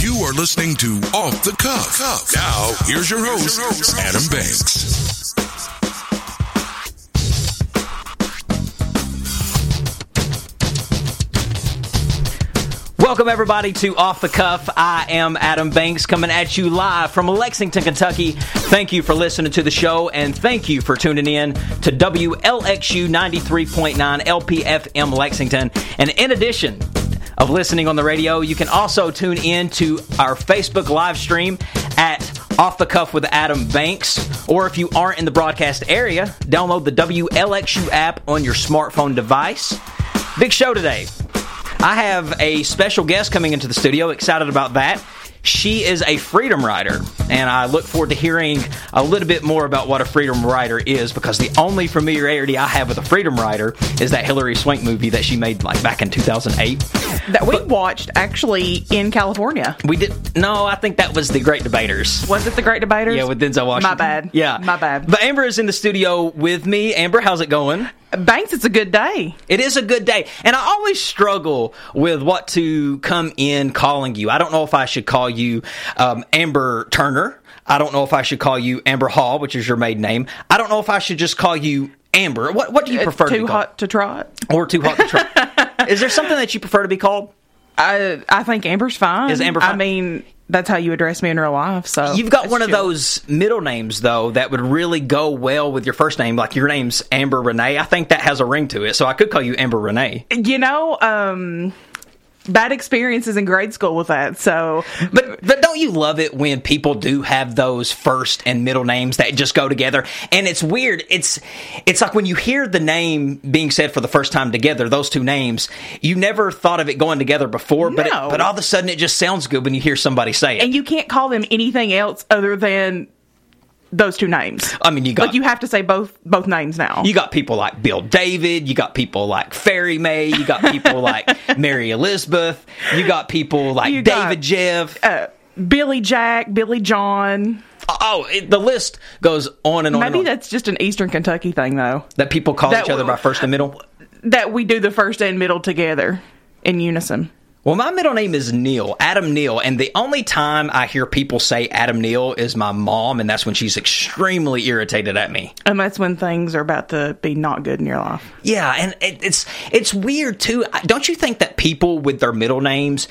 You are listening to Off the Cuff. Now, here's your host, Adam Banks. Welcome, everybody, to Off the Cuff. I am Adam Banks coming at you live from Lexington, Kentucky. Thank you for listening to the show, and thank you for tuning in to WLXU 93.9 LPFM Lexington. And in addition, of listening on the radio, you can also tune in to our Facebook live stream at Off the Cuff with Adam Banks. Or if you aren't in the broadcast area, download the WLXU app on your smartphone device. Big show today. I have a special guest coming into the studio. Excited about that. She is a freedom rider, and I look forward to hearing a little bit more about what a freedom rider is because the only familiarity I have with a freedom rider is that Hilary Swank movie that she made like back in 2008. That we watched actually in California. We did no, I think that was the Great Debaters. Was it the Great Debaters? Yeah, with Denzel Washington. My bad. Yeah, My bad. But Amber is in the studio with me. Amber, how's it going? Banks, it's a good day. It is a good day. And I always struggle with what to come in calling you. I don't know if I should call you um, Amber Turner. I don't know if I should call you Amber Hall, which is your maiden name. I don't know if I should just call you Amber. What what do you prefer Uh, to Too be hot to trot. Or too hot to trot? is there something that you prefer to be called? I I think Amber's fine. Is Amber Fine? I mean, that's how you address me in real life. So You've got one of those middle names though that would really go well with your first name. Like your name's Amber Renee. I think that has a ring to it. So I could call you Amber Renee. You know, um, bad experiences in grade school with that. So, But but don't you love it when people do have those first and middle names that just go together? And it's weird. It's it's like when you hear the name being said for the first time together, those two names, you never thought of it going together before, but it, but all of a sudden it just sounds good when you hear somebody say it. and you can't call them anything else other than those two names. I mean, you got like you have to say both both names now. You got people like Bill David. You got people like Fairy May. You got people like Mary Elizabeth. You got people like You got- David Jeff. uh, Billy Jack, Billy John. oh, it, the list goes on and on. and Maybe on. that's just an Eastern Kentucky thing, though. that people call that each other by first and middle. That we do the first and middle together in unison. Well, my middle name is Neil, Adam Neil, and the only time I hear people say Adam Neil is my mom, and that's when she's extremely irritated at me. And that's when things are about to be not good in your life. Yeah, and it, it's it's weird too. Don't you think that people with their middle names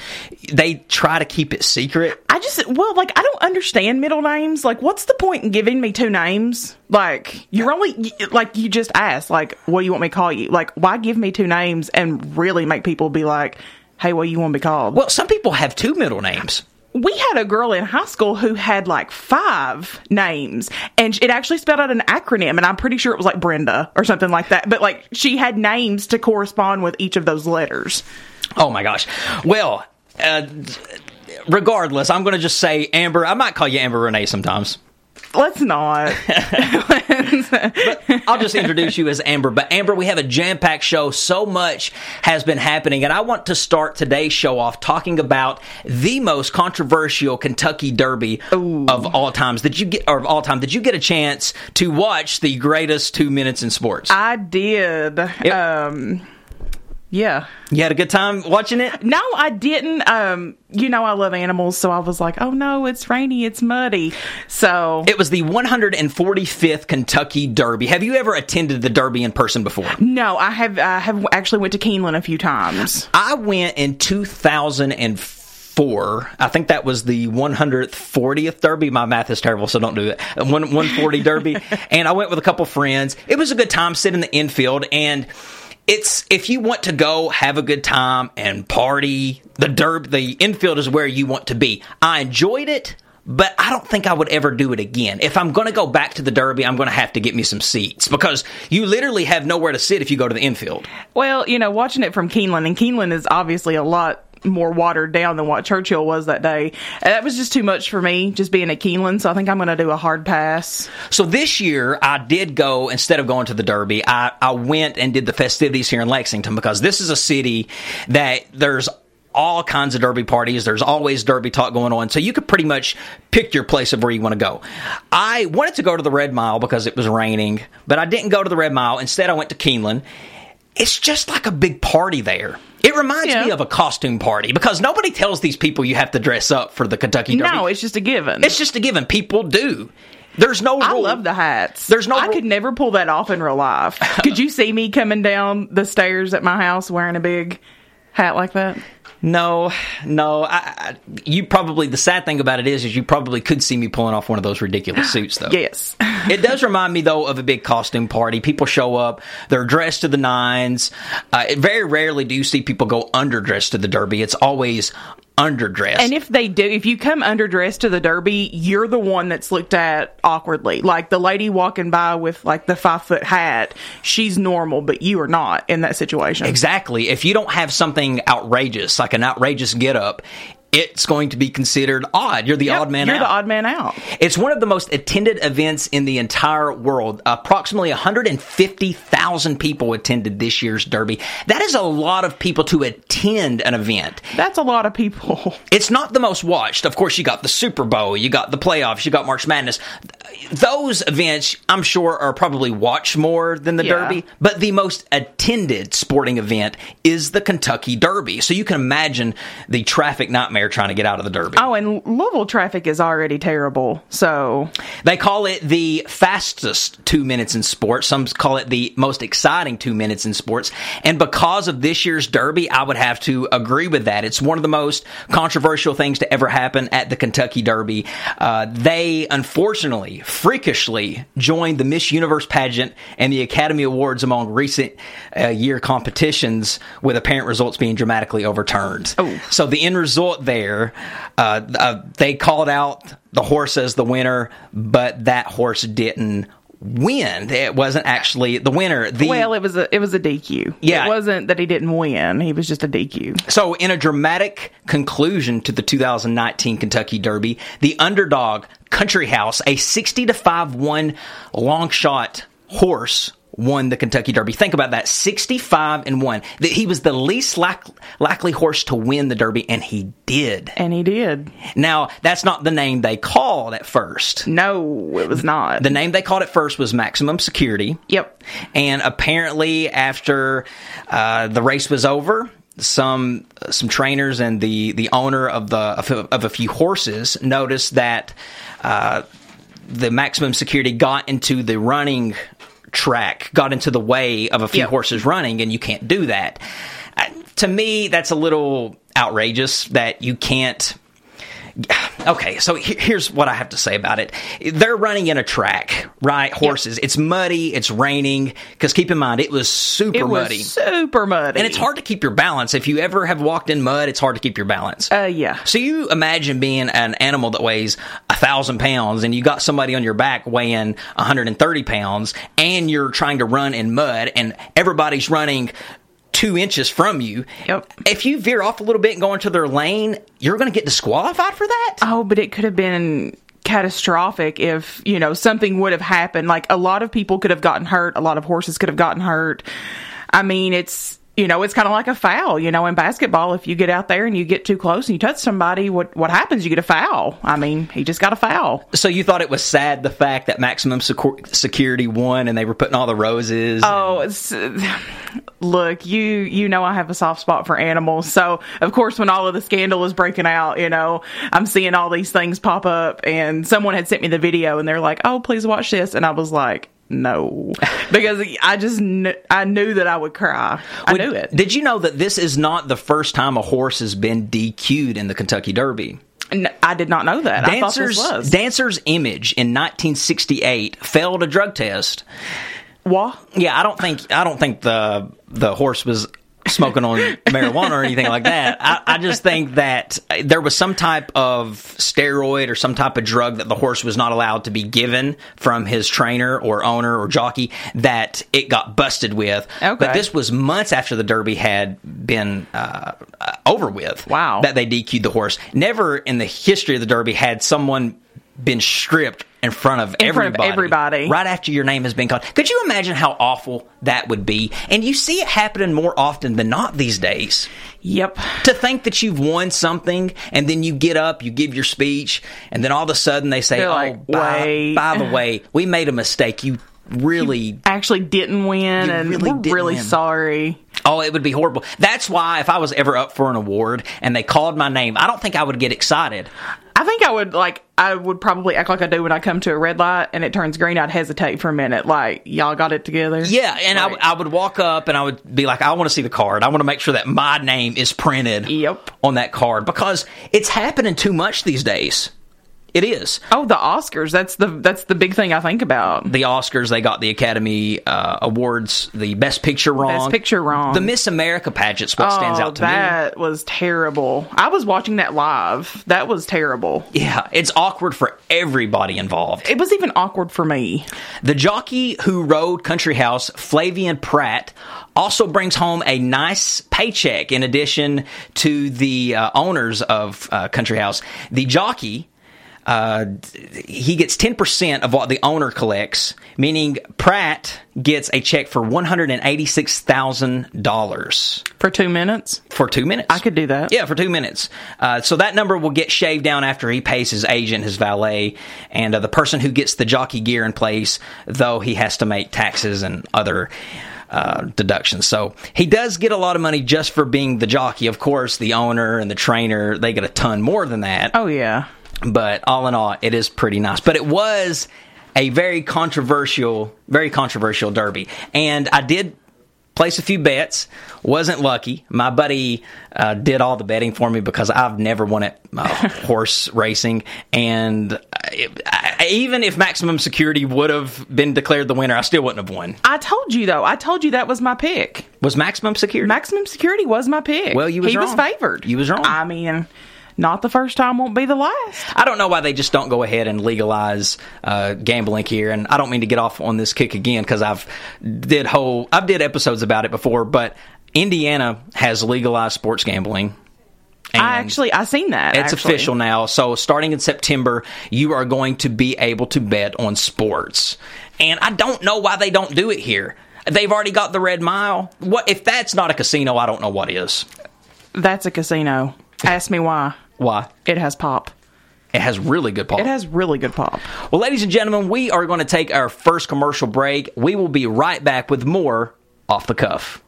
they try to keep it secret? I just, well, like, I don't understand middle names. Like, what's the point in giving me two names? Like, you're only, like, you just asked, like, what do you want me to call you? Like, why give me two names and really make people be like, hey, what do you want to be called? Well, some people have two middle names. we had a girl in high school who had like five names and it actually spelled out an acronym and i'm pretty sure it was like brenda or something like that but like she had names to correspond with each of those letters Oh my gosh. Well, uh, regardless, I'm going to just say Amber. I might call you Amber Renee sometimes. Let's not I'll just introduce you as Amber. But Amber, we have a jam packed show. So much has been happening. And I want to start today's show off talking about the most controversial Kentucky Derby of all times. Did you get, or of all time, did you get a chance to watch the greatest two minutes in sports? i did Yep. um yeah you had a good time watching it? no i didn't um you know i love animals so i was like oh no it's rainy it's muddy so It was the 145th Kentucky Derby. Have you ever attended the Derby in person before? no i have i have actually went to keeneland a few times I went in 2004. I think that was the 140th Derby. My math is terrible, so don't do it. One 140 Derby, and I went with a couple friends. It was a good time sitting in the infield, and it's if you want to go have a good time and party, the derby, the infield is where you want to be. I enjoyed it. But I don't think I would ever do it again. If I'm going to go back to the Derby, I'm going to have to get me some seats because you literally have nowhere to sit if you go to the infield. Well, you know, watching it from Keeneland, and Keeneland is obviously a lot more watered down than what Churchill was that day. And that was just too much for me, just being at Keeneland. So I think I'm going to do a hard pass. So this year, I did go instead of going to the Derby. I, I went and did the festivities here in Lexington because this is a city that there's all kinds of derby parties. There's always derby talk going on. So you could pretty much pick your place of where you want to go. I wanted to go to the Red Mile because it was raining, but I didn't go to the Red Mile. Instead, I went to Keeneland. It's just like a big party there. It reminds Yeah. me of a costume party because nobody tells these people you have to dress up for the Kentucky Derby. No, it's just a given. it's just a given. People do. There's no I love the hats. There's no I rule- could never pull that off in real life. could you see me coming down the stairs at my house wearing a big hat like that? No, no. I, I, you probably the sad thing about it is, is you probably could see me pulling off one of those ridiculous suits, though. Yes. it does remind me though of a big costume party. People show up, they're dressed to the nines. Uh, it- very rarely do you see people go underdressed to the Derby. It's always underdressed. And if they do, if you come underdressed to the Derby, you're the one that's looked at awkwardly. Like the lady walking by with like the five foot hat, she's normal, but you are not in that situation. Exactly. If you don't have something outrageous, like an outrageous get up, it's going to be considered odd. You're the Yep, odd man You're out. the odd man out. It's one of the most attended events in the entire world. Approximately 150,000 people attended this year's Derby. That is a lot of people to attend an event. That's a lot of people. It's not the most watched. Of course, you got the Super Bowl, you got the playoffs, you got March Madness. Those events, I'm sure, are probably watched more than the Yeah. Derby, but the most attended sporting event is the Kentucky Derby. So you can imagine the traffic nightmare trying to get out of the Derby. Oh, and Louisville traffic is already terrible. So They call it the fastest two minutes in sports. Some call it the most exciting two minutes in sports. And because of this year's Derby, I would have to agree with that. It's one of the most controversial things to ever happen at the Kentucky Derby. Uh, they unfortunately, freakishly, joined the Miss Universe pageant and the Academy Awards among recent uh, year competitions, with apparent results being dramatically overturned. Oh. So the end result there, uh, uh, they called out the horse as the winner, but that horse didn't win. It wasn't actually the winner. The, well, it was a it was a DQ. Yeah. it wasn't that he didn't win. He was just a DQ. so, in a dramatic conclusion to the 2019 Kentucky Derby, the underdog Country House, a 60 to 5 1 long shot horse, won the Kentucky Derby. Think about that 65 and 1. That He was the least likely horse to win the Derby, and he did. And he did. Now, that's not the name they called at first. No, it was not. The name they called it first was Maximum Security. Yep. And apparently, after uh, the race was over, some some trainers and the the owner of the of a few horses noticed that uh, the maximum security got into the running track, got into the way of a few Yep. horses running, and you can't do that. Uh, to me, that's a little outrageous that you can't okay, so here's what I have to say about it. They're running in a track, right? Horses. It's muddy. It's raining. Because keep in mind, it was super it was muddy. super muddy. and it's hard to keep your balance. If you ever have walked in mud, it's hard to keep your balance. Uh, yeah. So you imagine being an animal that weighs a thousand pounds and you got somebody on your back weighing 130 pounds and you're trying to run in mud and everybody's running two inches from you. Yep. If you veer off a little bit and go into their lane, you're going to get disqualified for that. Oh, but it could have been catastrophic if, you know, something would have happened. Like a lot of people could have gotten hurt, a lot of horses could have gotten hurt. I mean, it's you know, it's kind of like a foul, you know, in basketball if you get out there and you get too close and you touch somebody, what what happens? You get a foul. I mean, he just got a foul. So you thought it was sad the fact that Maximum Secu- Security won and they were putting all the roses. Oh, it's, look, you you know I have a soft spot for animals, so of course when all of the scandal is breaking out, you know I'm seeing all these things pop up, and someone had sent me the video, and they're like, "Oh, please watch this," and I was like, "No," because I just kn- I knew that I would cry. I Would- knew it. Did you know that this is not the first time a horse has been DQ'd in the Kentucky Derby? I did not know that. I thought Dancer's, this was Dancer's Image in 1968 failed a drug test. what? Yeah, I don't think I don't think the the horse was smoking on marijuana or anything like that. I, I just think that there was some type of steroid or some type of drug that the horse was not allowed to be given from his trainer or owner or jockey that it got busted with. Okay. But this was months after the Derby had been uh, over with. Wow. That they DQ'd the horse. Never in the history of the Derby had someone been stripped in front of In front of everybody. everybody. Right after your name has been called. Could you imagine how awful that would be? And you see it happening more often than not these days. Yep. To think that you've won something and then you get up, you give your speech, and then all of a sudden they say, They're "Oh, like, by, by the way, we made a mistake. You really." Actually, didn't win, and really we're really win. sorry. Oh, it would be horrible. That's why if I was ever up for an award and they called my name, I don't think I would get excited. I think I would like I would probably act like I do when I come to a red light and it turns green. I'd hesitate for a minute, like y'all got it together. Yeah, and. I, I would walk up and I would be like, I want to see the card. I want to make sure that my name is printed Yep. on that card because it's happening too much these days. It is. Oh, the Oscars. That's the that's the big thing I think about. The Oscars, they got the Academy uh, Awards, the Best Picture wrong. Best Picture wrong. The Miss America pageant's what stands oh, out to me. that was terrible. I was watching that live. That was terrible. Yeah, it's awkward for everybody involved. It was even awkward for me. The jockey who rode Country House, Flavien Prat, also brings home a nice paycheck in addition to the uh, owners of uh, Country House. The jockey. Uh, he gets 10% of what the owner collects, meaning Prat gets a check for $186,000 For two minutes, for two minutes. I could do that. Yeah, for two minutes. Uh, so that number will get shaved down after he pays his agent, his valet, and uh, the person who gets the jockey gear in place, though he has to make taxes and other. Uh, deductions. So he does get a lot of money just for being the jockey. Of course, the owner and the trainer, they get a ton more than that. Oh yeah. But all in all, it is pretty nice. But it was a very controversial, very controversial derby. And I did place a few bets. Wasn't lucky. My buddy uh, did all the betting for me because I've never won at uh, horse racing. And it, I, even if Maximum Security would have been declared the winner, I still wouldn't have won. I told you though. I told you that was my pick. Was Maximum Security? Maximum security was my pick. Well, you was he was favored. You was wrong. I mean, not the first time won't be the last. I don't know why they just don't go ahead and legalize uh, gambling here. And I don't mean to get off on this kick again because I've did whole I've did episodes about it before, but Indiana has legalized sports gambling. And I actually I seen that. it's actually. official now. So starting in September, you are going to be able to bet on sports. And I don't know why they don't do it here. They've already got the red mile. What if that's not a casino? I don't know what is. That's a casino. Ask me why. Why? It has pop. It has really good pop. It has really good pop. Well, ladies and gentlemen, we are going to take our first commercial break. We will be right back with more off the cuff.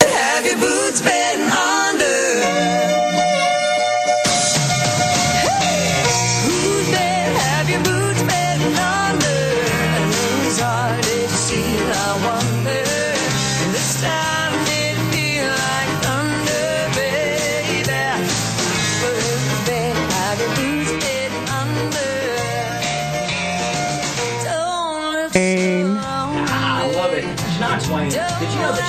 Have your boots been under?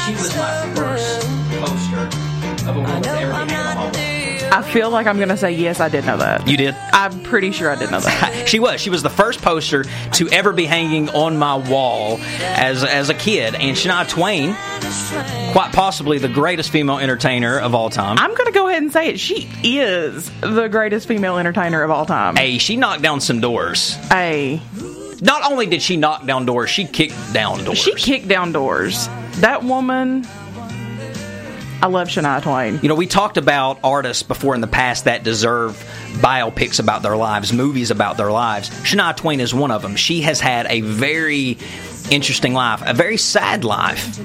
She was my first poster of a woman that ever became a homo? I feel like I'm gonna say yes. I did know that. You did? I'm pretty sure I did know that. She was. She was the first poster to ever be hanging on my wall as as a kid. And Shania Twain, quite possibly the greatest female entertainer of all time. I'm gonna go ahead and say it. She is the greatest female entertainer of all time. Hey, she knocked down some doors. Hey, Not only did she knock down doors, she kicked down doors. she kicked down doors. That woman. I love Shania Twain. You know, we talked about artists before in the past that deserve biopics about their lives, movies about their lives. Shania Twain is one of them. She has had a very interesting life, a very sad life.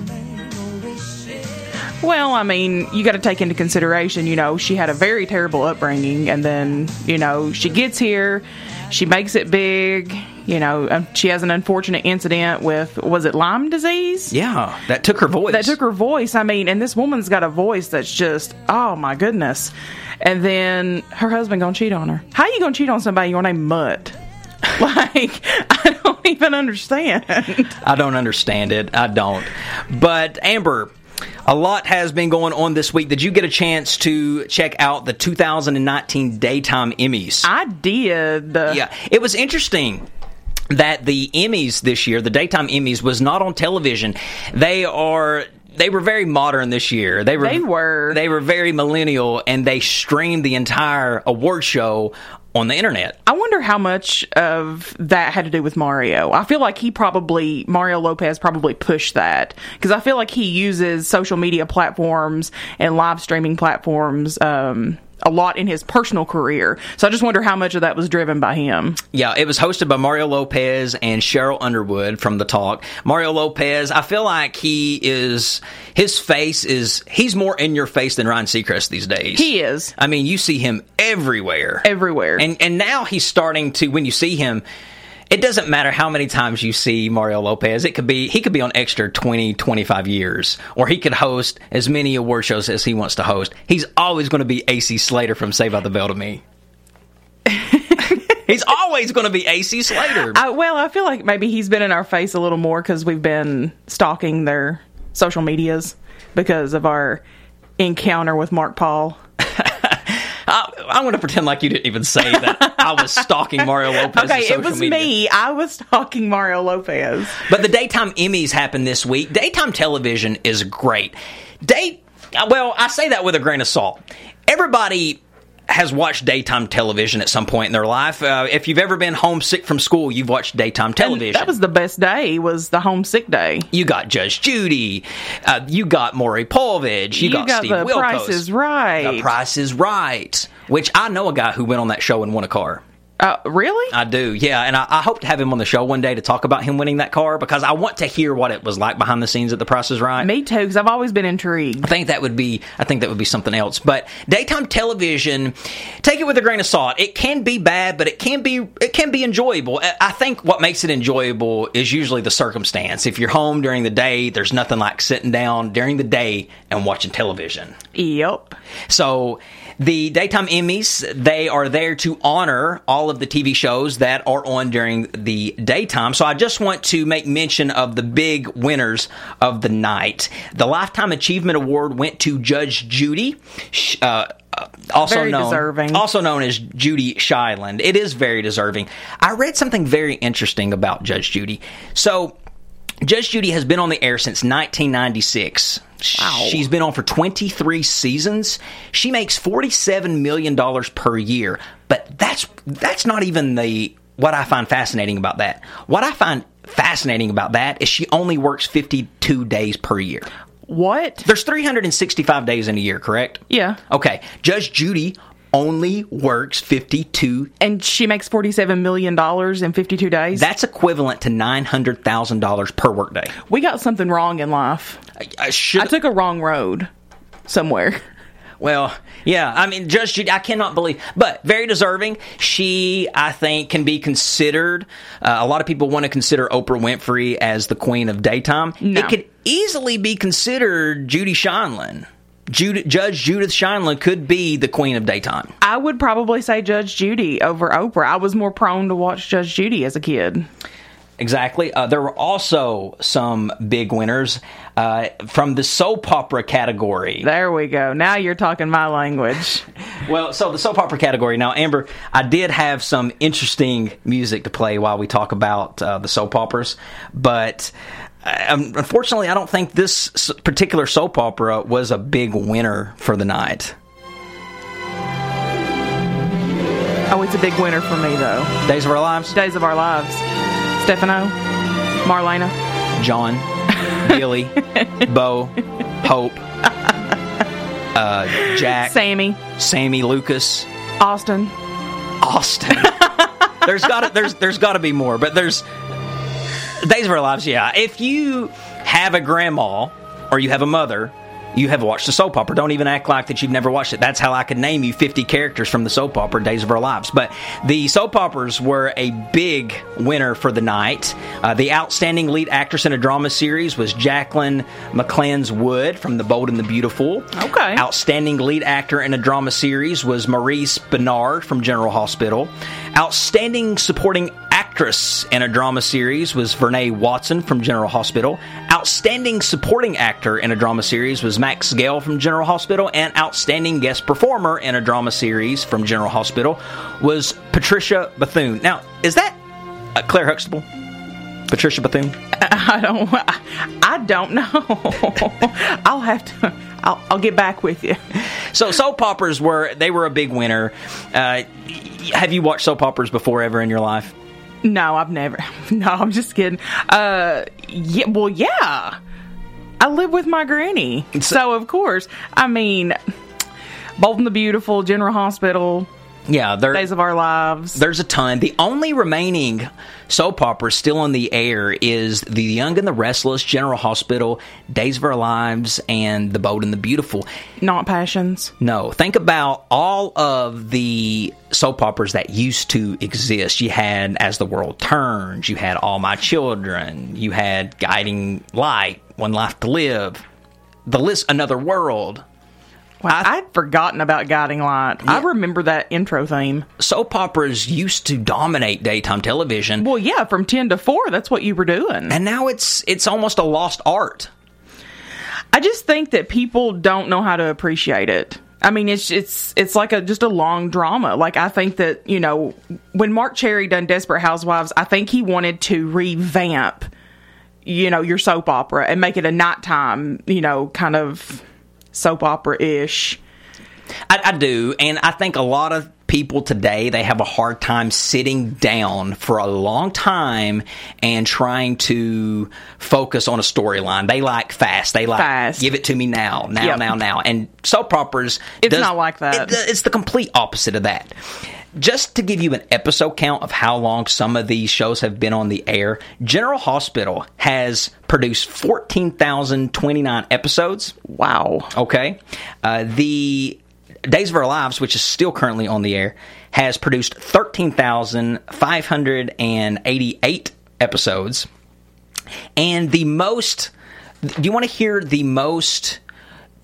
Well, I mean, you got to take into consideration, you know, she had a very terrible upbringing, and then, you know, she gets here, she makes it big, you know, um, she has an unfortunate incident with, was it Lyme disease? Yeah, that took her voice. That took her voice. I mean, and this woman's got a voice that's just, oh my goodness. And then her husband gonna cheat on her. How you gonna cheat on somebody your name Mutt? Like, I don't even understand. I don't understand it. I don't. But Amber, a lot has been going on this week. Did you get a chance to check out the 2019 daytime Emmys? I did. yeah, it was interesting that the Emmys this year, the daytime Emmys, was not on television. They are. They were very modern this year. They were. They were. They were very millennial, and they streamed the entire award show on the internet. I wonder how much of that had to do with Mario. I feel like he probably Mario Lopez probably pushed that because I feel like he uses social media platforms and live streaming platforms um, a lot in his personal career. So I just wonder how much of that was driven by him. Yeah, it was hosted by Mario Lopez and Sheryl Underwood from The Talk. Mario Lopez, I feel like he is, his face is, he's more in your face than Ryan Seacrest these days. He is I mean, you see him everywhere. everywhere. And and now he's starting to when you see him it doesn't matter how many times you see Mario Lopez. It could be he could be on extra 20, 25 years or he could host as many award shows as he wants to host. He's always going to be AC Slater from Save by the Bell to me. He's always going to be AC Slater. I, well, I feel like maybe he's been in our face a little more because we've been stalking their social medias because of our encounter with Mark Paul. I, I want to pretend like you didn't even say that I was stalking Mario Lopez. Okay, it was me. I was stalking Mario Lopez. But the daytime Emmys happened this week. Daytime television is great. Day, well, I say that with a grain of salt. Everybody has watched daytime television at some point in their life. Uh, if you've ever been homesick from school, you've watched daytime television. That was the best day. Was the homesick day? you got Judge Judy, uh, you got Maury Povich, you, You got, got Steve The Wilkos. Price is Right. The Price is Right, which I know a guy who went on that show and won a car. Uh, really? I do, yeah, and I, I hope to have him on the show one day to talk about him winning that car because I want to hear what it was like behind the scenes at The Price is Right. me too. Because I've always been intrigued. I think that would be I think that would be something else. But daytime television, take it with a grain of salt. It can be bad, but it can be it can be enjoyable. I- I think what makes it enjoyable is usually the circumstance. If you're home during the day, there's nothing like sitting down during the day and watching television. Yep. So the daytime Emmys, they are there to honor all of the TV shows that are on during the daytime. So I just want to make mention of the big winners of the night. The Lifetime Achievement Award went to Judge Judy. Uh, uh, also Very known, deserving. also known as Judy Sheindlin. It is very deserving. I read something very interesting about Judge Judy. So, Judge Judy has been on the air since 1996. Wow. She's been on for 23 seasons. She makes 47 million dollars per year. But that's that's not even the what I find fascinating about that. What I find fascinating about that is she only works 52 days per year. What? There's 365 days in a year, correct? Yeah. Okay. Judge Judy only works 52 And she makes forty-seven million dollars in fifty-two days. that's equivalent to $900,000 per workday. we got something wrong in life. I, I should I took a wrong road somewhere. Well, yeah, I mean, Judge Judy, I cannot believe, but very deserving. She, I think, can be considered. Uh, a lot of people want to consider Oprah Winfrey as the queen of daytime. No. It could easily be considered Judy Sheindlin. Judge Judith Sheindlin could be the queen of daytime. I would probably say Judge Judy over Oprah. I was more prone to watch Judge Judy as a kid. Exactly. Uh, there were also some big winners uh, from the soap opera category. There we go. Now you're talking my language. Well, so the soap opera category. Now, Amber, I did have some interesting music to play while we talk about uh, the soap operas, but unfortunately, I don't think this particular soap opera was a big winner for the night. Oh, it's a big winner for me though. Days of Our Lives, Days of Our Lives. Stefano, Marlena. John, Billy, Bo, Hope, uh, Jack, Sammy, Sammy, Lucas, Austin. Austin. there's got to there's there's got to be more, but there's Days of Our Lives. Yeah, if you have a grandma or you have a mother, you have watched the soap opera. Don't even act like that you've never watched it. That's how I could name you 50 characters from the soap opera Days of Our Lives. But the soap operas were a big winner for the night. Uh, the outstanding lead actress in a drama series was Jacqueline MacInnes Wood from The Bold and the Beautiful. Okay. Outstanding lead actor in a drama series was Maurice Benard from General Hospital. Outstanding supporting actress in a drama series was Vernee Watson from General Hospital. Outstanding supporting actor in a drama series was Max Gail from General Hospital. And outstanding guest performer in a drama series from General Hospital was Patricia Bethune. Now, is that uh, Claire Huxtable? Patricia Bethune? I don't. I don't know. I'll have to. I'll, I'll get back with you. So soap operas were they were a big winner. Uh, have you watched soap operas before ever in your life? No, I've never. No, I'm just kidding. Uh, yeah. Well, yeah. I live with my granny, so of course. I mean, Bold and the Beautiful, General Hospital, Yeah, there, Days of Our Lives. there's a ton. The only remaining soap opera still on the air is The Young and the Restless, General Hospital, Days of Our Lives, and The Bold and the Beautiful. Not Passions. No, think about all of the soap operas that used to exist. You had As the World Turns, you had All My Children, you had Guiding Light, One Life to Live, the list, Another World. Wow, I'd forgotten about Guiding Light. I remember that intro theme. Soap operas used to dominate daytime television, Well, yeah, from 10 to 4, that's what you were doing. and now it's it's almost a lost art. I just think that people don't know how to appreciate it. I mean, it's it's it's like a just a long drama. Like I think that you know when Marc Cherry done Desperate Housewives, I think he wanted to revamp, you know, your soap opera and make it a nighttime, you know, kind of soap opera ish. I, I do, and I think a lot of people today they have a hard time sitting down for a long time and trying to focus on a storyline. They like fast. They like Fast. give it to me now, now, Yep. now, now. And soap operas, It's not like that. it- it's the complete opposite of that. Just to give you an episode count of how long some of these shows have been on the air, General Hospital has produced 14,029 episodes. Wow. Okay. Uh, the Days of Our Lives, which is still currently on the air, has produced 13,588 episodes. And the most. Do you want to hear the most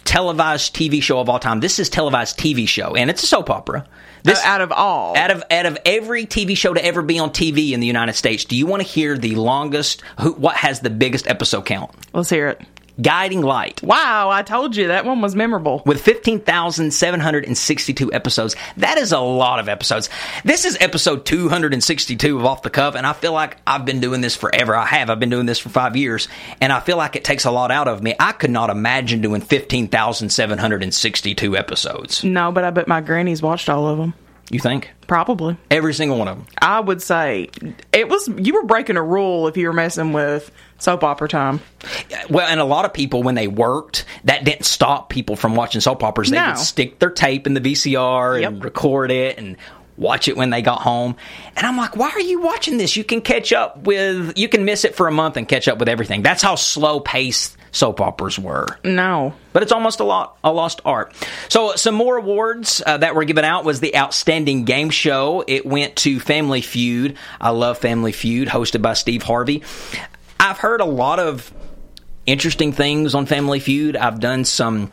televised TV show of all time? This is televised TV show, and it's a soap opera. This, out of all, out of out of every TV show to ever be on TV in the United States, do you want to hear the longest? Who, what has the biggest episode count? let's hear it. Guiding Light Wow, I told you that one was memorable. with 15,762 episodes. That is a lot of episodes. This is episode 262 of Off the Cuff, and I feel like I've been doing this forever. I have. I've been doing this for five years, and I feel like it takes a lot out of me. I could not imagine doing 15,762 episodes. No, but I bet my granny's watched all of them. You think? Probably. Every single one of them. I would say it was you were breaking a rule if you were messing with soap opera time. Well, and a lot of people, when they worked, that didn't stop people from watching soap operas. They No. would stick their tape in the VCR and record it and watch it when they got home. And I'm like, why are you watching this? You can catch up with, you can miss it for a month and catch up with everything. That's how slow paced soap operas were. No. But it's almost a lot a lost art. So some more awards uh, that were given out was the outstanding game show. It went to Family Feud. I love Family Feud, hosted by Steve Harvey. I've heard a lot of interesting things on Family Feud. I've done some.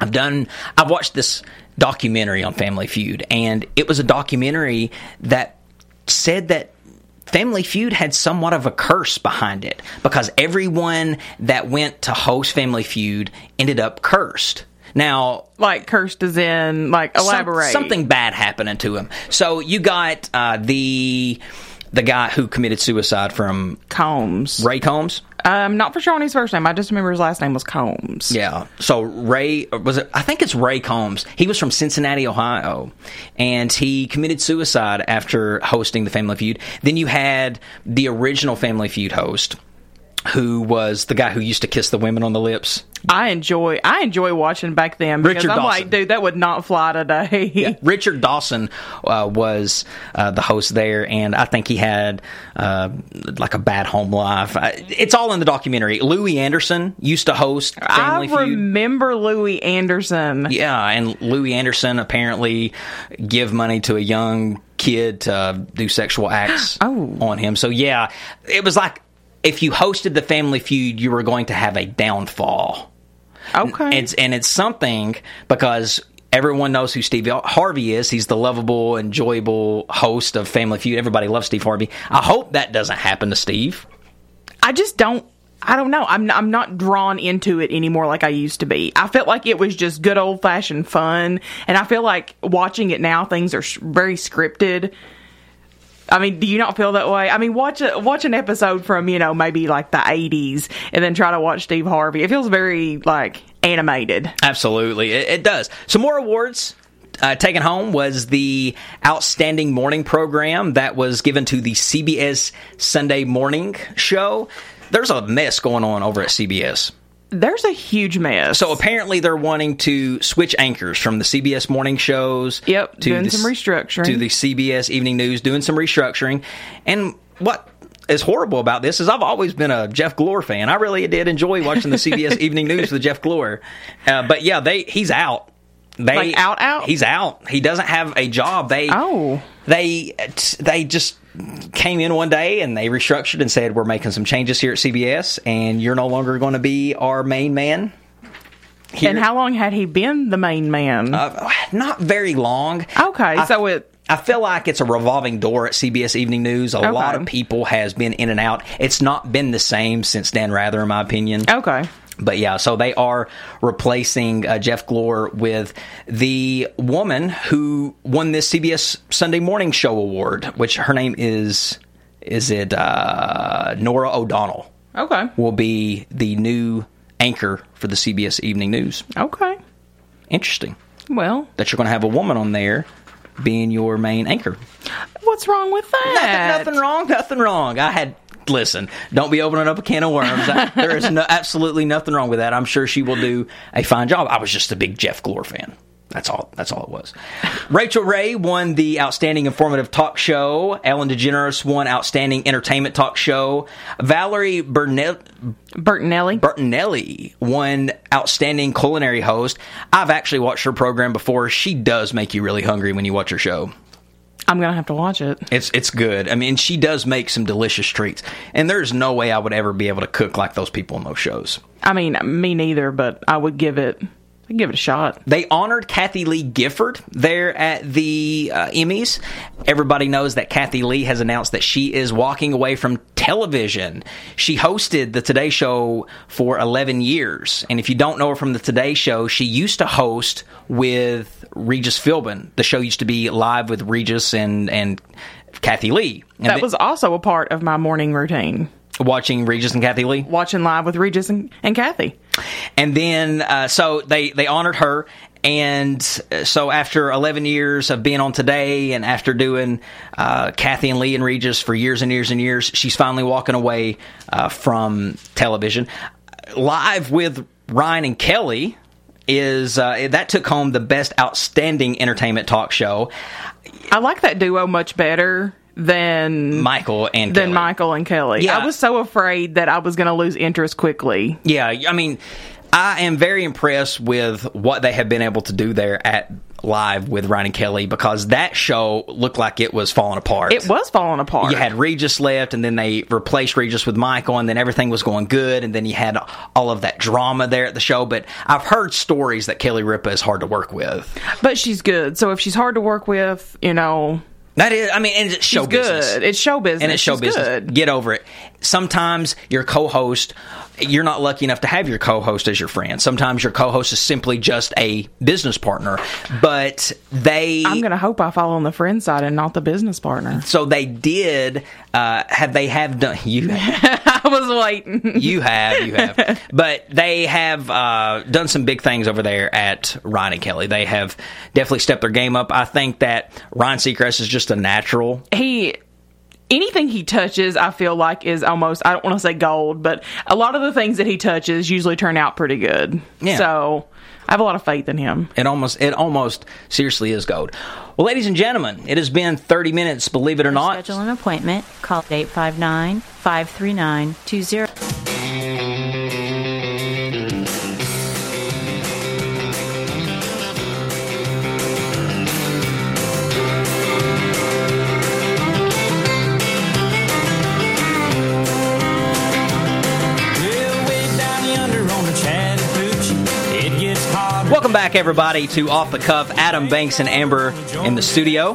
I've done. I've watched this documentary on Family Feud, and it was a documentary that said that Family Feud had somewhat of a curse behind it because everyone that went to host Family Feud ended up cursed. Now, Like cursed as in like some- elaborate. something bad happening to him. So you got uh, the the guy who committed suicide from Combs. Ray Combs. Um, not for sure on his first name. I just remember his last name was Combs. Yeah. So Ray was it? I think it's Ray Combs. He was from Cincinnati, Ohio, and he committed suicide after hosting the Family Feud. Then you had the original Family Feud host, who was the guy who used to kiss the women on the lips. I enjoy I enjoy watching back then because Richard I'm Dawson. like, dude, that would not fly today. Richard Dawson uh, was uh, the host there, and I think he had uh, like a bad home life. It's all in the documentary. Louie Anderson used to host Family I Feud. remember Louie Anderson. Yeah, and Louie Anderson apparently give money to a young kid to do sexual acts Oh. on him. So yeah, it was like if you hosted the Family Feud, you were going to have a downfall. Okay. It's and it's something because everyone knows who Steve Harvey is. He's the lovable, enjoyable host of Family Feud. Everybody loves Steve Harvey. I hope that doesn't happen to Steve. I just don't. I don't know. I'm I'm not drawn into it anymore like I used to be. I felt like it was just good old fashioned fun, and I feel like watching it now, things are very scripted. I mean, do you not feel that way? I mean, watch a, watch an episode from you know maybe like the '80s, and then try to watch Steve Harvey. It feels very like animated. Absolutely, it, it does. Some more awards. Uh, taken home was the outstanding morning program that was given to the CBS Sunday Morning Show. There's a mess going on over at CBS. There's a huge mess. So apparently they're wanting to switch anchors from the CBS morning shows. Yep, to doing the, some restructuring. to the CBS evening news, doing some restructuring. And what is horrible about this is I've always been a Jeff Glor fan. I really did enjoy watching the CBS evening news with Jeff Glor. Uh, but yeah, they he's out. They Like out, out? He's out. He doesn't have a job. They Oh. they they just came in one day and they restructured and said we're making some changes here at CBS and you're no longer going to be our main man. Here. and how long had he been the main man? Uh, not very long. okay, I- so it. I feel like it's a revolving door at CBS Evening News. A lot of people has been in and out. It's not been the same since Dan Rather, in my opinion. Okay. But yeah, so they are replacing uh, Jeff Glor with the woman who won this CBS Sunday Morning Show award, which her name is is it uh, Norah O'Donnell Okay. will be the new anchor for the CBS Evening News. Okay. Interesting Well, that you're going to have a woman on there being your main anchor. what's wrong with that? Nothing, nothing wrong. Nothing wrong. I had. Listen, don't be opening up a can of worms. I- there is no, absolutely nothing wrong with that. I'm sure she will do a fine job. I was just a big Jeff Glor fan. That's all. That's all it was. Rachael Ray won the Outstanding Informative Talk Show. Ellen DeGeneres won Outstanding Entertainment Talk Show. Valerie Burnett, Bertinelli. Bertinelli won Outstanding Culinary Host. I've actually watched her program before. She does make you really hungry when you watch her show. I'm gonna have to watch it. It's it's good. I mean, she does make some delicious treats, and there's no way I would ever be able to cook like those people in those shows. I mean, me neither, but I would give it. I'd give it a shot. They honored Kathie Lee Gifford there at the uh, Emmys. Everybody knows that Kathie Lee has announced that she is walking away from television. She hosted the Today Show for 11 years. And if you don't know her from the Today Show, she used to host with Regis Philbin. The show used to be live with Regis and, and Kathie Lee. And That then- was also a part of my morning routine. watching Regis and Kathie Lee. Watching live with Regis and, and Kathie. And then, uh, so they, they honored her. And uh, so after 11 years of being on Today and after doing uh, Kathie and Lee and Regis for years and years and years, she's finally walking away uh, from television. Live with Ryan and Kelly is uh, that took home the best outstanding entertainment talk show. I like that duo much better than Michael and than Kelly. Michael and Kelly. Yeah. I was so afraid that I was going to lose interest quickly. Yeah, I mean, I am very impressed with what they have been able to do there at live with Ryan and Kelly because that show looked like it was falling apart. It was falling apart. You had Regis left, and then they replaced Regis with Michael, and then everything was going good, and then you had all of that drama there at the show. But I've heard stories that Kelly Ripa is hard to work with. but she's good. So if she's hard to work with, you know, That is, I mean, and it's show she's business. good. It's show business. and it's show She's business. Good. Get over it. Sometimes your co-host, you're not lucky enough to have your co-host as your friend. Sometimes your co-host is simply just a business partner. But they, I'm going to hope I fall on the friend side and not the business partner. so they did. Uh, have they have done you? I was waiting. You have, you have. But they have uh, done some big things over there at Ryan and Kelly. They have definitely stepped their game up. I think that Ryan Seacrest is just a natural. he anything he touches i feel like is almost i don't want to say gold but a lot of the things that he touches usually turn out pretty good Yeah. so i have a lot of faith in him It almost, it almost seriously is gold. Well, ladies and gentlemen, it has been 30 minutes, believe it or not. Schedule an appointment. Call 859 539 20. Back, everybody, to Off the Cuff. Adam Banks and Amber in the studio.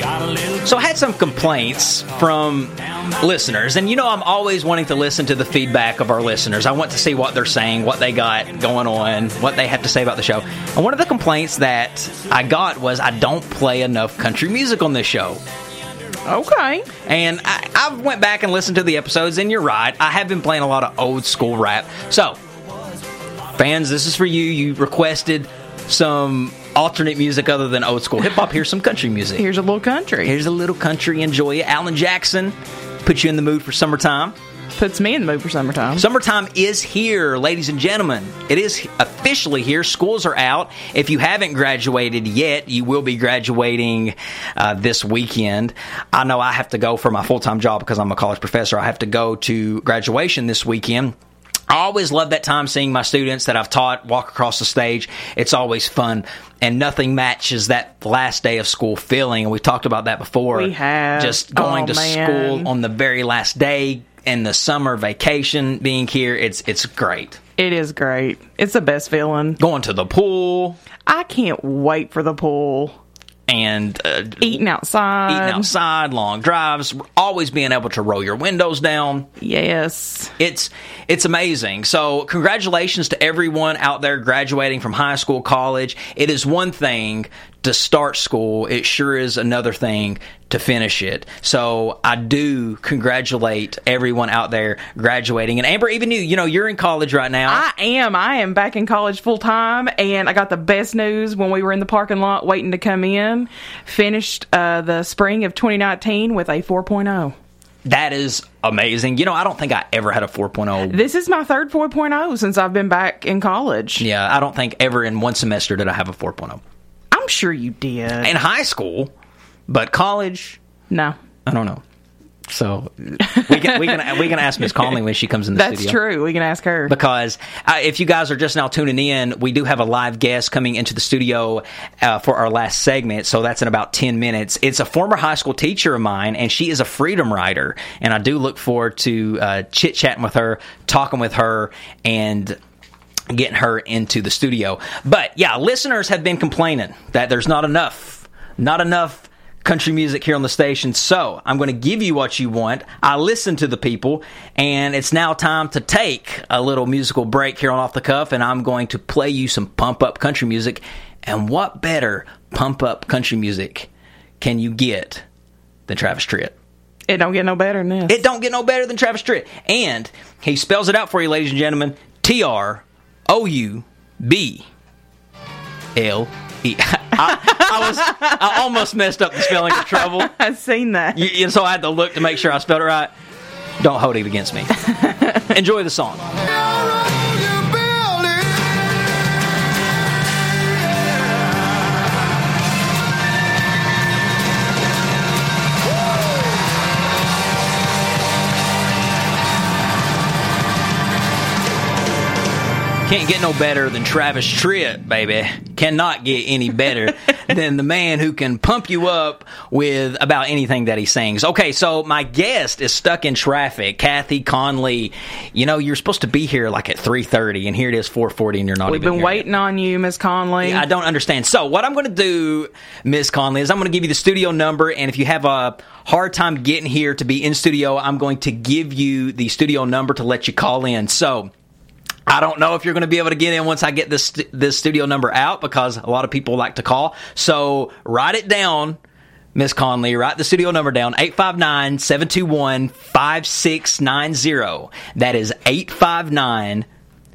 Got a little So I had some complaints from listeners, and you know I'm always wanting to listen to the feedback of our listeners. I want to see what they're saying, what they got going on, what they have to say about the show. And one of the complaints that I got was I don't play enough country music on this show. okay And I, I went back and listened to the episodes, and you're right. I have been playing a lot of old school rap. So, fans, this is for you. You requested some alternate music other than old school hip hop. Here's some country music. here's a little country Here's a little country. Enjoy it. Alan Jackson put you in the mood for summertime. Puts me in the mood for summertime. Summertime is here, ladies and gentlemen. It is officially here. Schools are out. If you haven't graduated yet, you will be graduating uh, this weekend. I know I have to go for my full time job because I'm a college professor. I have to go to graduation this weekend. I always love that time seeing my students that I've taught walk across the stage. It's always fun, and nothing matches that last day of school feeling. And we've talked about that before. We have. Just going Oh, to man. school on the very last day and the summer vacation being here. It's it's great. It is great. It's the best feeling. Going to the pool I can't wait for the pool. And uh, Eating outside. eating outside, long drives, always being able to roll your windows down. Yes. It's it's amazing. So congratulations to everyone out there graduating from high school, college. It is one thing to start school. It sure is another thing to finish it. So I do congratulate everyone out there graduating. And Amber, even you, you know, you're in college right now. I am. I am back in college full time, and I got the best news when we were in the parking lot waiting to come in. Finished uh, the spring of 2019 with a 4.0. that is amazing. You know, I don't think I ever had a 4.0. This is my third 4.0 since I've been back in college. Yeah, I don't think ever in one semester did I have a 4.0. I'm sure you did. In high school, but college, no, I don't know. So we can we can we can ask Miss Conley when she comes in the studio. that's studio. true. We can ask her. Because uh, if you guys are just now tuning in, we do have a live guest coming into the studio uh, for our last segment. So that's in about 10 minutes. It's a former high school teacher of mine, and she is a freedom writer. And I do look forward to uh, chit chatting with her, talking with her, and getting her into the studio. But yeah, listeners have been complaining that there's not enough, not enough country music here on the station. So I'm going to give you what you want. I listen to the people, and it's now time to take a little musical break here on Off the Cuff, and I'm going to play you some pump up country music. And what better pump up country music can you get than Travis Tritt? it don't get no better than this. It don't get no better than Travis Tritt. And he spells it out for you, ladies and gentlemen. T R O U B L E. I I was I almost messed up the spelling of trouble. I've seen that. You, and so I had to look to make sure I spelled it right. Don't hold it against me. Enjoy the song. Can't get no better than Travis Tritt, baby. Cannot get any better than the man who can pump you up with about anything that he sings. Okay, so my guest is stuck in traffic. Kathy Conley. You know, you're supposed to be here like at 3.30, and here it is 4.40, and you're not We've been waiting on you, Miss Conley. I don't understand. So, what I'm going to do, Miss Conley, is I'm going to give you the studio number, and if you have a hard time getting here to be in studio, I'm going to give you the studio number to let you call in. So, I don't know if you're going to be able to get in once I get this this studio number out because a lot of people like to call. So, write it down. Miss Conley, write the studio number down 859 721 5690. That is 859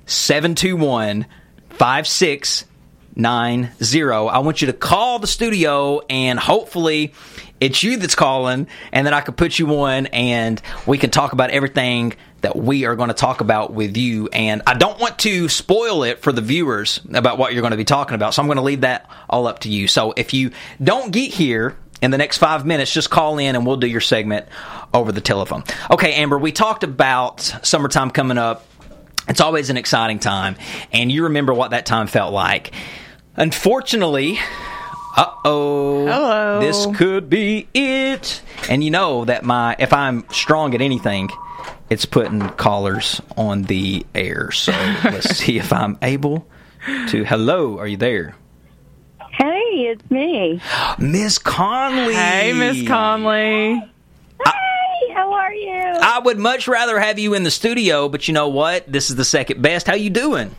721 5690. I want you to call the studio and hopefully it's you that's calling and then I can put you on and we can talk about everything that we are going to talk about with you. And I don't want to spoil it for the viewers about what you're going to be talking about. So I'm going to leave that all up to you. So if you don't get here in the next five minutes, just call in and we'll do your segment over the telephone. Okay, Amber, we talked about summertime coming up. It's always an exciting time, and you remember what that time felt like. Unfortunately, uh oh, Hello. this could be it. And you know that my if I'm strong at anything, it's putting callers on the air. So let's see if I'm able to. Hello, are you there, Hey, it's me. Miss Conley? hey, Miss Conley. Hey, how are you? I would much rather have you in the studio, but you know what? This is the second best. How you doing?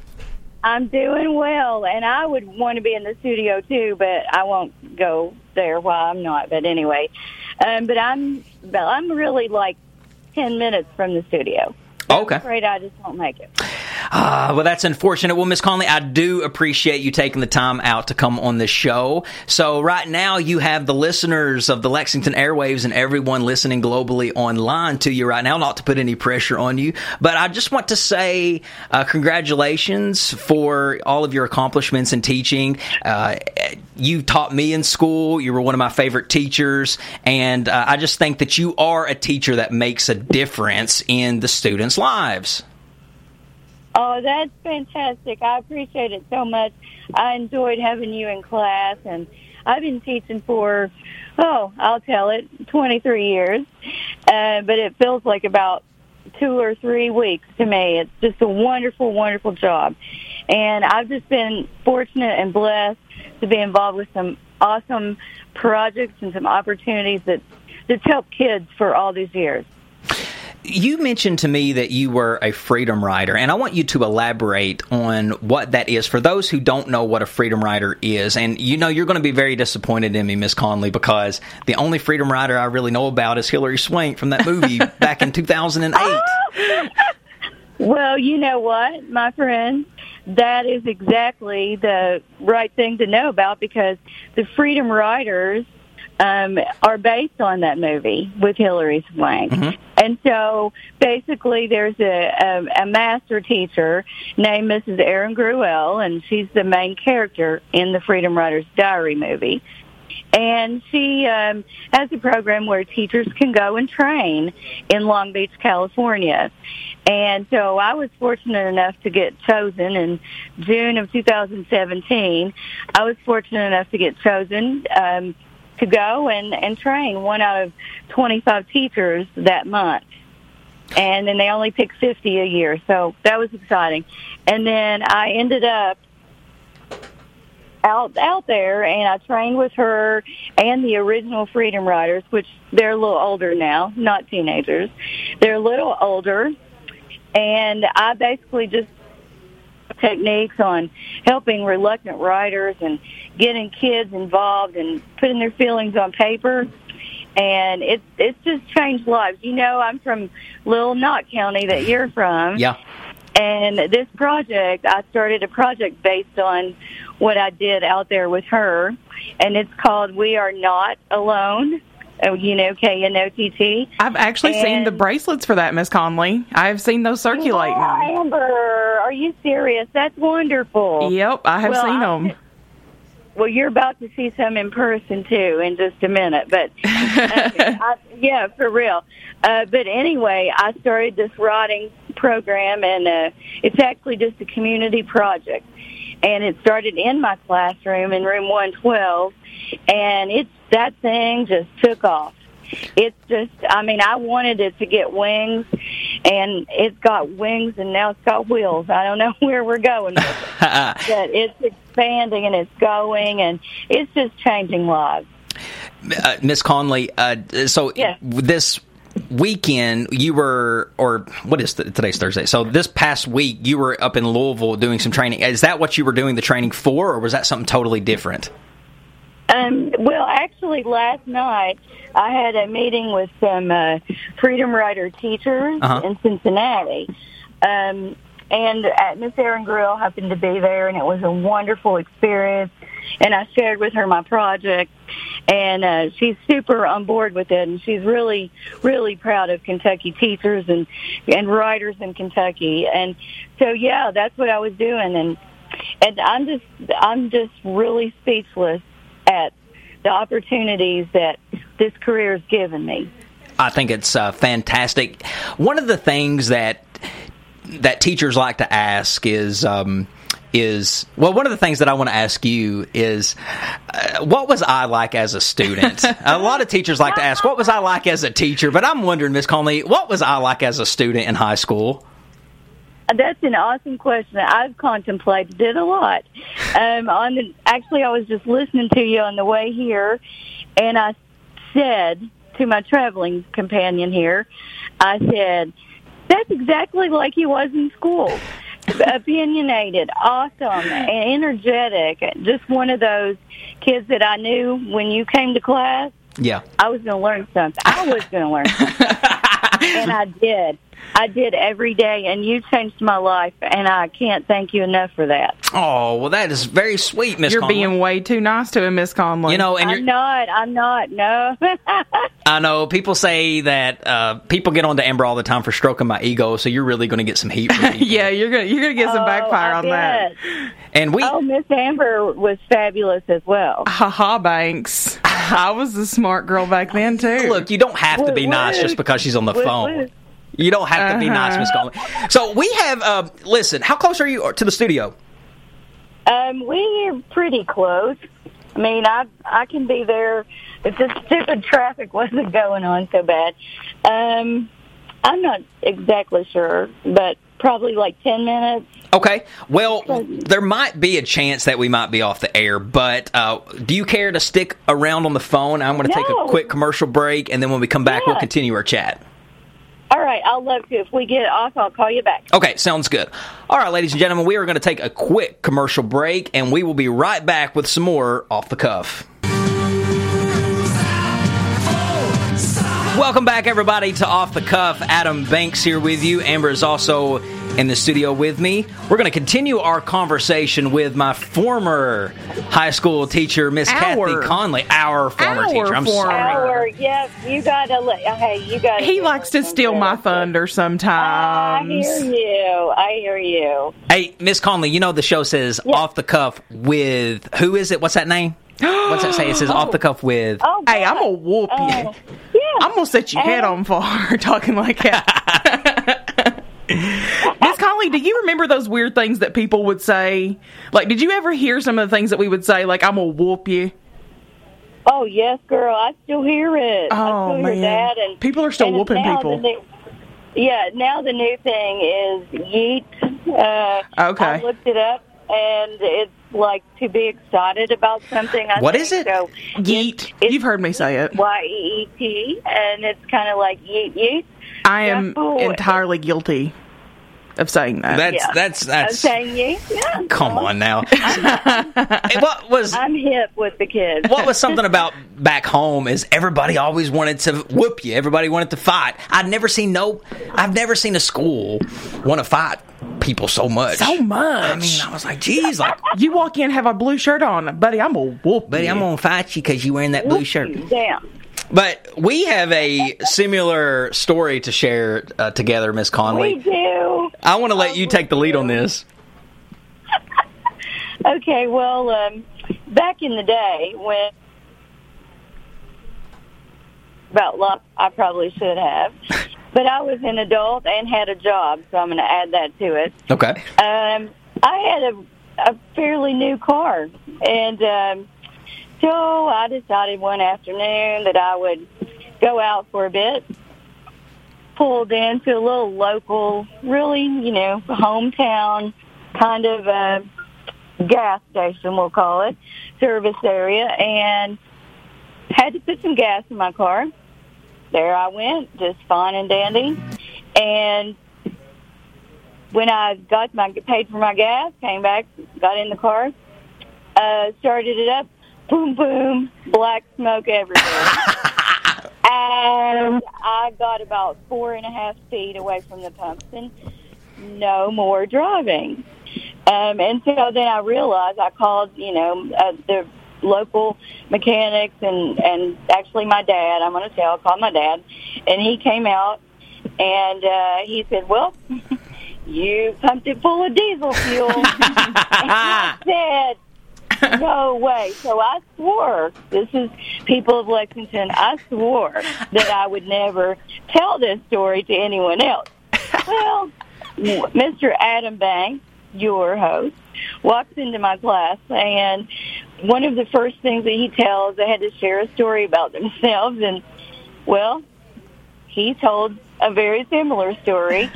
I'm doing well, and I would want to be in the studio too, but I won't go there while I'm not. But anyway, um, but I'm I'm really like ten minutes from the studio. Okay. I'm afraid I just won't make it. Ah, well, that's unfortunate. Well, Miss Conley, I do appreciate you taking the time out to come on this show. So, right now, you have the listeners of the Lexington Airwaves and everyone listening globally online to you right now. Not to put any pressure on you, but I just want to say uh, congratulations for all of your accomplishments in teaching. Uh, you taught me in school. You were one of my favorite teachers, and uh, I just think that you are a teacher that makes a difference in the students' lives. Oh, that's fantastic. I appreciate it so much. I enjoyed having you in class, and I've been teaching for, oh, I'll tell it, 23 years. Uh, but it feels like about two or three weeks to me. It's just a wonderful, wonderful job. And I've just been fortunate and blessed to be involved with some awesome projects and some opportunities that that's helped kids for all these years. You mentioned to me that you were a freedom writer, and I want you to elaborate on what that is for those who don't know what a freedom writer is. And you know, you're going to be very disappointed in me, Miss Conley, because the only freedom writer I really know about is Hilary Swank from that movie back in 2008. Well, you know what, my friend? That is exactly the right thing to know about because the Freedom Writers um, are based on that movie with Hilary Swank. And so basically there's a, a, a master teacher named Mrs. Erin Gruwell, and she's the main character in the Freedom Writers Diary movie. And she um, has a program where teachers can go and train in Long Beach, California. And so I was fortunate enough to get chosen in June of 2017. I was fortunate enough to get chosen um, to go and, and train one out of 25 teachers that month. And then they only pick 50 a year. So that was exciting. And then I ended up out out there and I trained with her and the original Freedom Writers, which they're a little older now, not teenagers. They're a little older and I basically just techniques on helping reluctant writers and getting kids involved and putting their feelings on paper and it's it's just changed lives. You know, I'm from Little Knott County that you're from. Yeah. And this project, I started a project based on what I did out there with her, and it's called "We Are Not Alone." Oh, you know, K N O T T. I've actually seen the bracelets for that, Miss Conley. I've seen those circulating. Oh, Amber, are you serious? That's wonderful. Yep, I have Well, seen I- them. Well, you're about to see some in person too in just a minute, but uh, I, yeah, for real. Uh, but anyway, I started this writing program, and uh, it's actually just a community project, and it started in my classroom in room 112, and it's that thing just took off. It's just, I mean, I wanted it to get wings, and it's got wings, and now it's got wheels. I don't know where we're going with it, but it's expanding and it's going, and it's just changing lives. uh, Miss Conley, uh, so Yes. this weekend you were, or what is today's Thursday? So this past week you were up in Louisville doing some training. Is that what you were doing the training for, or was that something totally different? Um, well, actually, last night I had a meeting with some uh, Freedom Writer teachers Uh-huh. in Cincinnati. Um, and uh, Miss Erin Gruwell happened to be there, and it was a wonderful experience. And I shared with her my project, and uh, she's super on board with it, and she's really, really proud of Kentucky teachers and and writers in Kentucky. And so, yeah, that's what I was doing, and and I'm just I'm just really speechless at the opportunities that this career has given me. I think it's uh, fantastic. One of the things that that teachers like to ask is um, is well, one of the things that I want to ask you is uh, what was I like as a student? a lot of teachers like to ask what was I like as a teacher, but I'm wondering, Miss Conley, what was I like as a student in high school? That's an awesome question. I've contemplated it a lot. Um, on the, actually, I was just listening to you on the way here, and I said to my traveling companion here, I said, "That's exactly like he was in school." Opinionated, awesome, and energetic. Just one of those kids that I knew when you came to class, Yeah. I was going to learn something. I was going to learn something. and I did. I did every day, and you changed my life, and I can't thank you enough for that. Oh, well, that is very sweet, Miss. You're Conley. being way too nice to him, Miss Conley. you know, and I'm not. I'm not. No. I know people say that uh, people get on to Amber all the time for stroking my ego, so you're really going to get some heat. Yeah, you're gonna you're gonna get some Oh, backfire I on that. and we. Oh, Miss Amber was fabulous as well. Ha ha, Banks. I was a smart girl back then too. Look, you don't have to be nice just because she's on the phone. Woot. You don't have to be nice, Miss Conley. So we have. Uh, listen, how close are you to the studio? Um, we're pretty close. I mean, I I can be there if the stupid traffic wasn't going on so bad. Um, I'm not exactly sure, but probably like ten minutes. Okay. Well, there might be a chance that we might be off the air, but uh, do you care to stick around on the phone? I'm going to take a quick commercial break, and then when we come back, we'll continue our chat. All right, I'll love to. If we get off, I'll call you back. Okay, sounds good. All right, ladies and gentlemen, we are going to take a quick commercial break, and we will be right back with some more off the cuff. Welcome back, everybody, to Off the Cuff. Adam Banks here with you. Amber is also in the studio with me. We're going to continue our conversation with my former high school teacher, Miss Kathy Conley. Our former Our teacher. I'm former. sorry. Or yes, you gotta. let Hey, you gotta. he likes to steal my credit. thunder ah, I sometimes. hear you. I hear you. Hey, Miss Conley, you know the show says off the cuff with who is it? What's that name? What's that say? It says off the oh. cuff with. Oh, Hey, I'm God. gonna whoop you. Oh, yeah. I'm gonna set your head on fire talking like that. Miss do you remember those weird things that people would say? Like, did you ever hear some of the things that we would say? Like, I'm gonna whoop you. Oh yes, girl. I still hear it. Oh, I man. hear that. And People are still and whooping people. new- yeah, now the new thing is yeet. Uh, Okay. I looked it up, and it's like to be excited about something. I What think. is it? So Yeet. it's You've heard me say it. Y E E T, and it's kind of like yeet yeet. I am Yeah, entirely guilty of saying that. That's Yeah. that's I'm that's. saying you. Yeah. Come on now. Hey, what was I'm hip with the kids. what was something about back home is everybody always wanted to whoop you. Everybody wanted to fight. I'd never seen no. I've never seen a school want to fight people so much. so much. I mean, I was like, geez, like, you walk in, have a blue shirt on, buddy. I'm gonna whoop. buddy, you. I'm gonna fight you because you wearing that blue shirt. Damn. But we have a similar story to share uh, together, Miss Conley. We do. I want to let you take the lead on this. Okay, well, um, back in the day when about luck, I probably should have, but I was an adult and had a job, so I'm going to add that to it. Okay. Um, I had a, a fairly new car, and um, so I decided one afternoon that I would go out for a bit. Pulled into a little local, really, you know, hometown kind of uh, gas station, we'll call it, service area, and had to put some gas in my car. There I went, just fine and dandy. And when I got my paid for my gas, came back, got in the car, uh, started it up, boom, boom, black smoke everywhere. and I got about four and a half feet away from the pumps and no more driving. Um, and so then I realized I called, you know, uh, the local mechanics and and actually my dad. I'm going to tell. I called my dad, and he came out and uh, he said, "Well, you pumped it full of diesel fuel." and I said, "No way!" So I swore. This is people of Lexington. I swore that I would never tell this story to anyone else. Well, Mr. Adam Banks, your host, walks into my class, and one of the first things that he tells, they had to share a story about themselves, and well, he told a very similar story,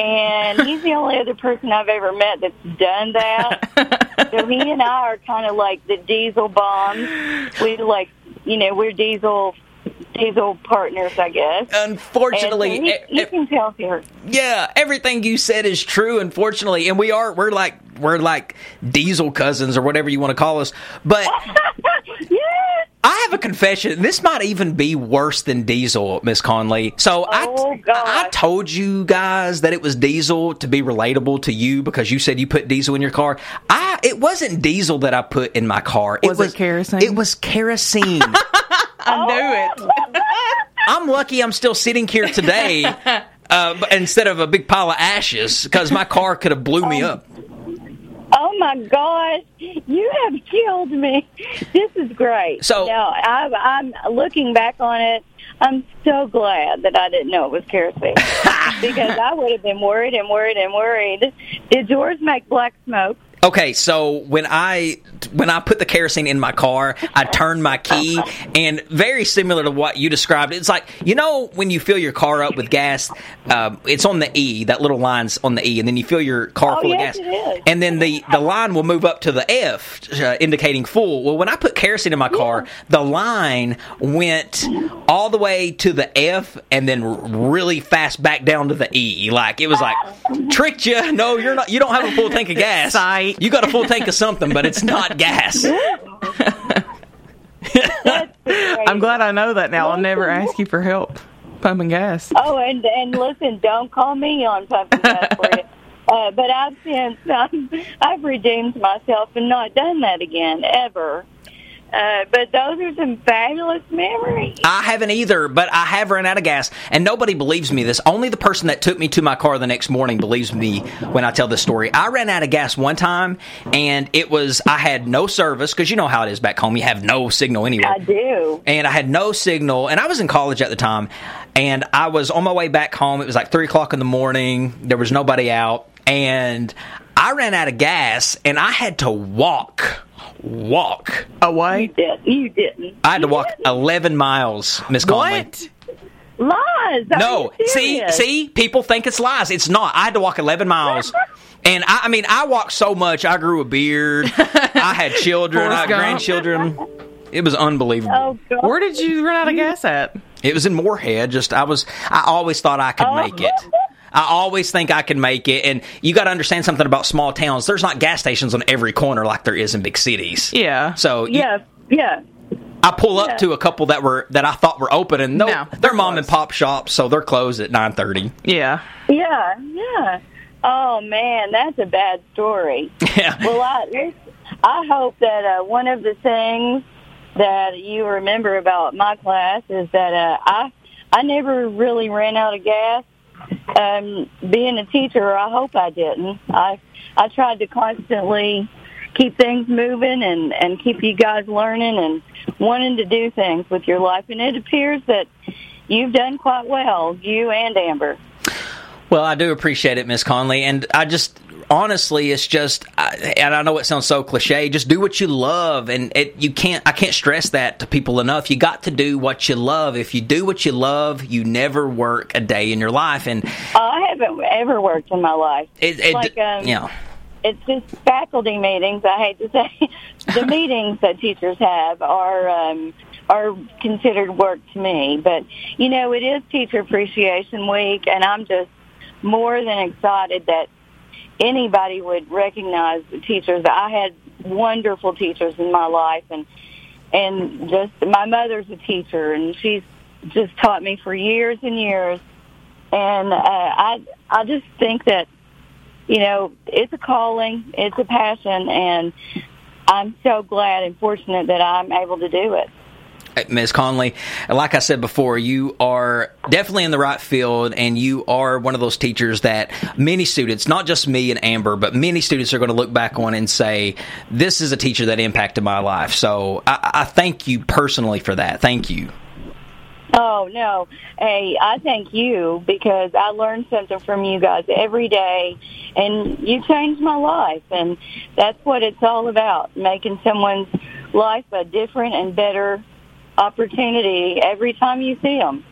and he's the only other person I've ever met that's done that. so he and I are kind of like the diesel bombs. We like, you know, we're diesel diesel partners, I guess. Unfortunately, and so e- he, he e- can tell here. yeah, everything you said is true. Unfortunately, and we are we're like we're like diesel cousins or whatever you want to call us. But. I have a confession. This might even be worse than diesel, Miss Conley. So Oh, I, I told you guys that it was diesel to be relatable to you because you said you put diesel in your car. I it wasn't diesel that I put in my car. Was it kerosene? It was kerosene. I knew it. I'm lucky I'm still sitting here today uh, instead of a big pile of ashes because my car could have blew me up. Oh my gosh, you have killed me. This is great. So- now I, I'm looking back on it. I'm so glad that I didn't know it was kerosene because I would have been worried and worried and worried. Did yours make black smoke? Okay, so when I when I put the kerosene in my car, I turned my key, and very similar to what you described, it's like you know when you fill your car up with gas, uh, it's on the E, that little line's on the E, and then you fill your car Oh, full yes, of gas, and then the the line will move up to the F, uh, indicating full. Well, when I put kerosene in my car, the line went all the way to the F, and then really fast back down to the E. Like it was like tricked you. No, you're not. You don't have a full tank of gas. Sight. You got a full tank of something, but it's not gas. I'm glad I know that now. I'll never ask you for help pumping gas. Oh, and and listen, don't call me on pumping gas for you. Uh, but I've since um, I've redeemed myself and not done that again ever. Uh, but those are some fabulous memories. I haven't either, but I have run out of gas, and nobody believes me this. Only the person that took me to my car the next morning believes me when I tell this story. I ran out of gas one time, and it was I had no service because you know how it is back home. You have no signal anywhere. I do. and I had no signal, and I was in college at the time, and I was on my way back home. It was like three o'clock in the morning. There was nobody out, and I ran out of gas, and I had to walk, walk. Away? Did you didn't? I had to walk eleven miles, Miss Conley. What? Lies. Are No, see, see, people think it's lies. It's not. I had to walk 11 miles. And I, I mean, I walked so much. I grew a beard. I had children. I had grandchildren. It was unbelievable. Oh God. Where did you run out of gas at? It was in Morehead. Just I was. I always thought I could Oh. make it. I always think I can make it. And you got to understand something about small towns. There's not gas stations on every corner like there is in big cities. Yeah. So you- Yeah, yeah. I pull up Yeah. to a couple that were that I thought were open, and no, No, they're they're mom and pop shops, so they're closed at nine thirty. Yeah. Yeah, yeah. Oh man, that's a bad story. Yeah. Well, I I hope that uh, one of the things that you remember about my class is that uh, I I never really ran out of gas. Um, being a teacher, I hope I didn't. I I tried to constantly keep things moving and and keep you guys learning and wanting to do things with your life. And it appears that you've done quite well, you and Amber. Well, I do appreciate it, Miss Conley, and I just honestly, it's just, I, and I know it sounds so cliche. Just do what you love, and it, you can't. I can't stress that to people enough. You got to do what you love. If you do what you love, you never work a day in your life, and I haven't ever worked in my life. it, it Like, um, know. It's just faculty meetings. I hate to say, the meetings that teachers have are um, are considered work to me. But you know, it is Teacher Appreciation Week, and I'm just more than excited that anybody would recognize the teachers. I had wonderful teachers in my life, and and just my mother's a teacher, and she's just taught me for years and years. And uh, I I just think that you know it's a calling, it's a passion, and I'm so glad and fortunate that I'm able to do it. Uh, Ms. Conley, like I said before, you are definitely in the right field, and you are one of those teachers that many students, not just me and Amber, but many students are going to look back on and say, "This is a teacher that impacted my life." So I, I thank you personally for that. Thank you. Oh no. Hey, I thank you because I learn something from you guys every day and you changed my life and that's what it's all about, making someone's life a different and better opportunity every time you see them.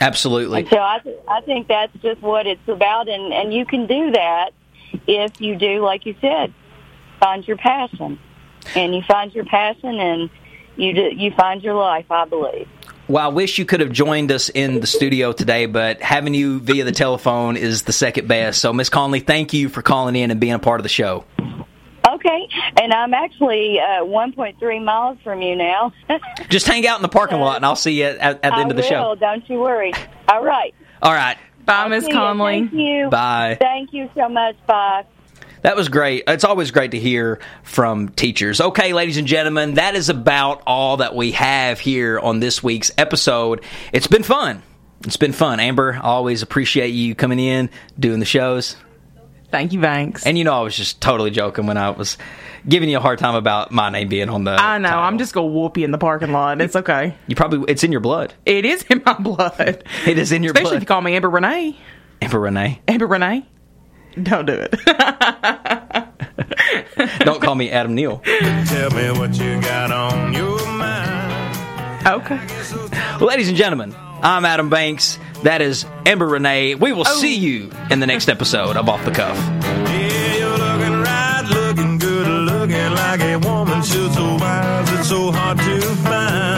Absolutely. And so I th- I think that's just what it's about and and you can do that if you do like you said, find your passion. And you find your passion and you do, you find your life, I believe. Well, I wish you could have joined us in the studio today, but having you via the telephone is the second best. So, Miss Conley, thank you for calling in and being a part of the show. Okay, and I'm actually uh, 1.3 miles from you now. Just hang out in the parking lot, and I'll see you at, at the end of the show. will, Don't you worry. All right. All right. Bye, Miss See ya. Conley. Thank you. Bye. Thank you so much. Bye. That was great. It's always great to hear from teachers. Okay, ladies and gentlemen, that is about all that we have here on this week's episode. It's been fun. It's been fun. Amber, I always appreciate you coming in, doing the shows. Thank you, Banks. And you know, I was just totally joking when I was giving you a hard time about my name being on the. I know. title. I'm just gonna whoop you in the parking lot. It's okay. You probably. It's in your blood. It is in my blood. It is in your blood. Especially if you call me Amber Renee. Amber Renee. Amber Renee. Don't do it. Don't call me Adam Neal. Tell me what you got on your mind. okay. Ladies and gentlemen, I'm Adam Banks. That is Amber Renee. We will oh. see you in the next episode of Off the Cuff. Yeah, you're looking right, looking good, looking like a woman should. So why is it so hard to find?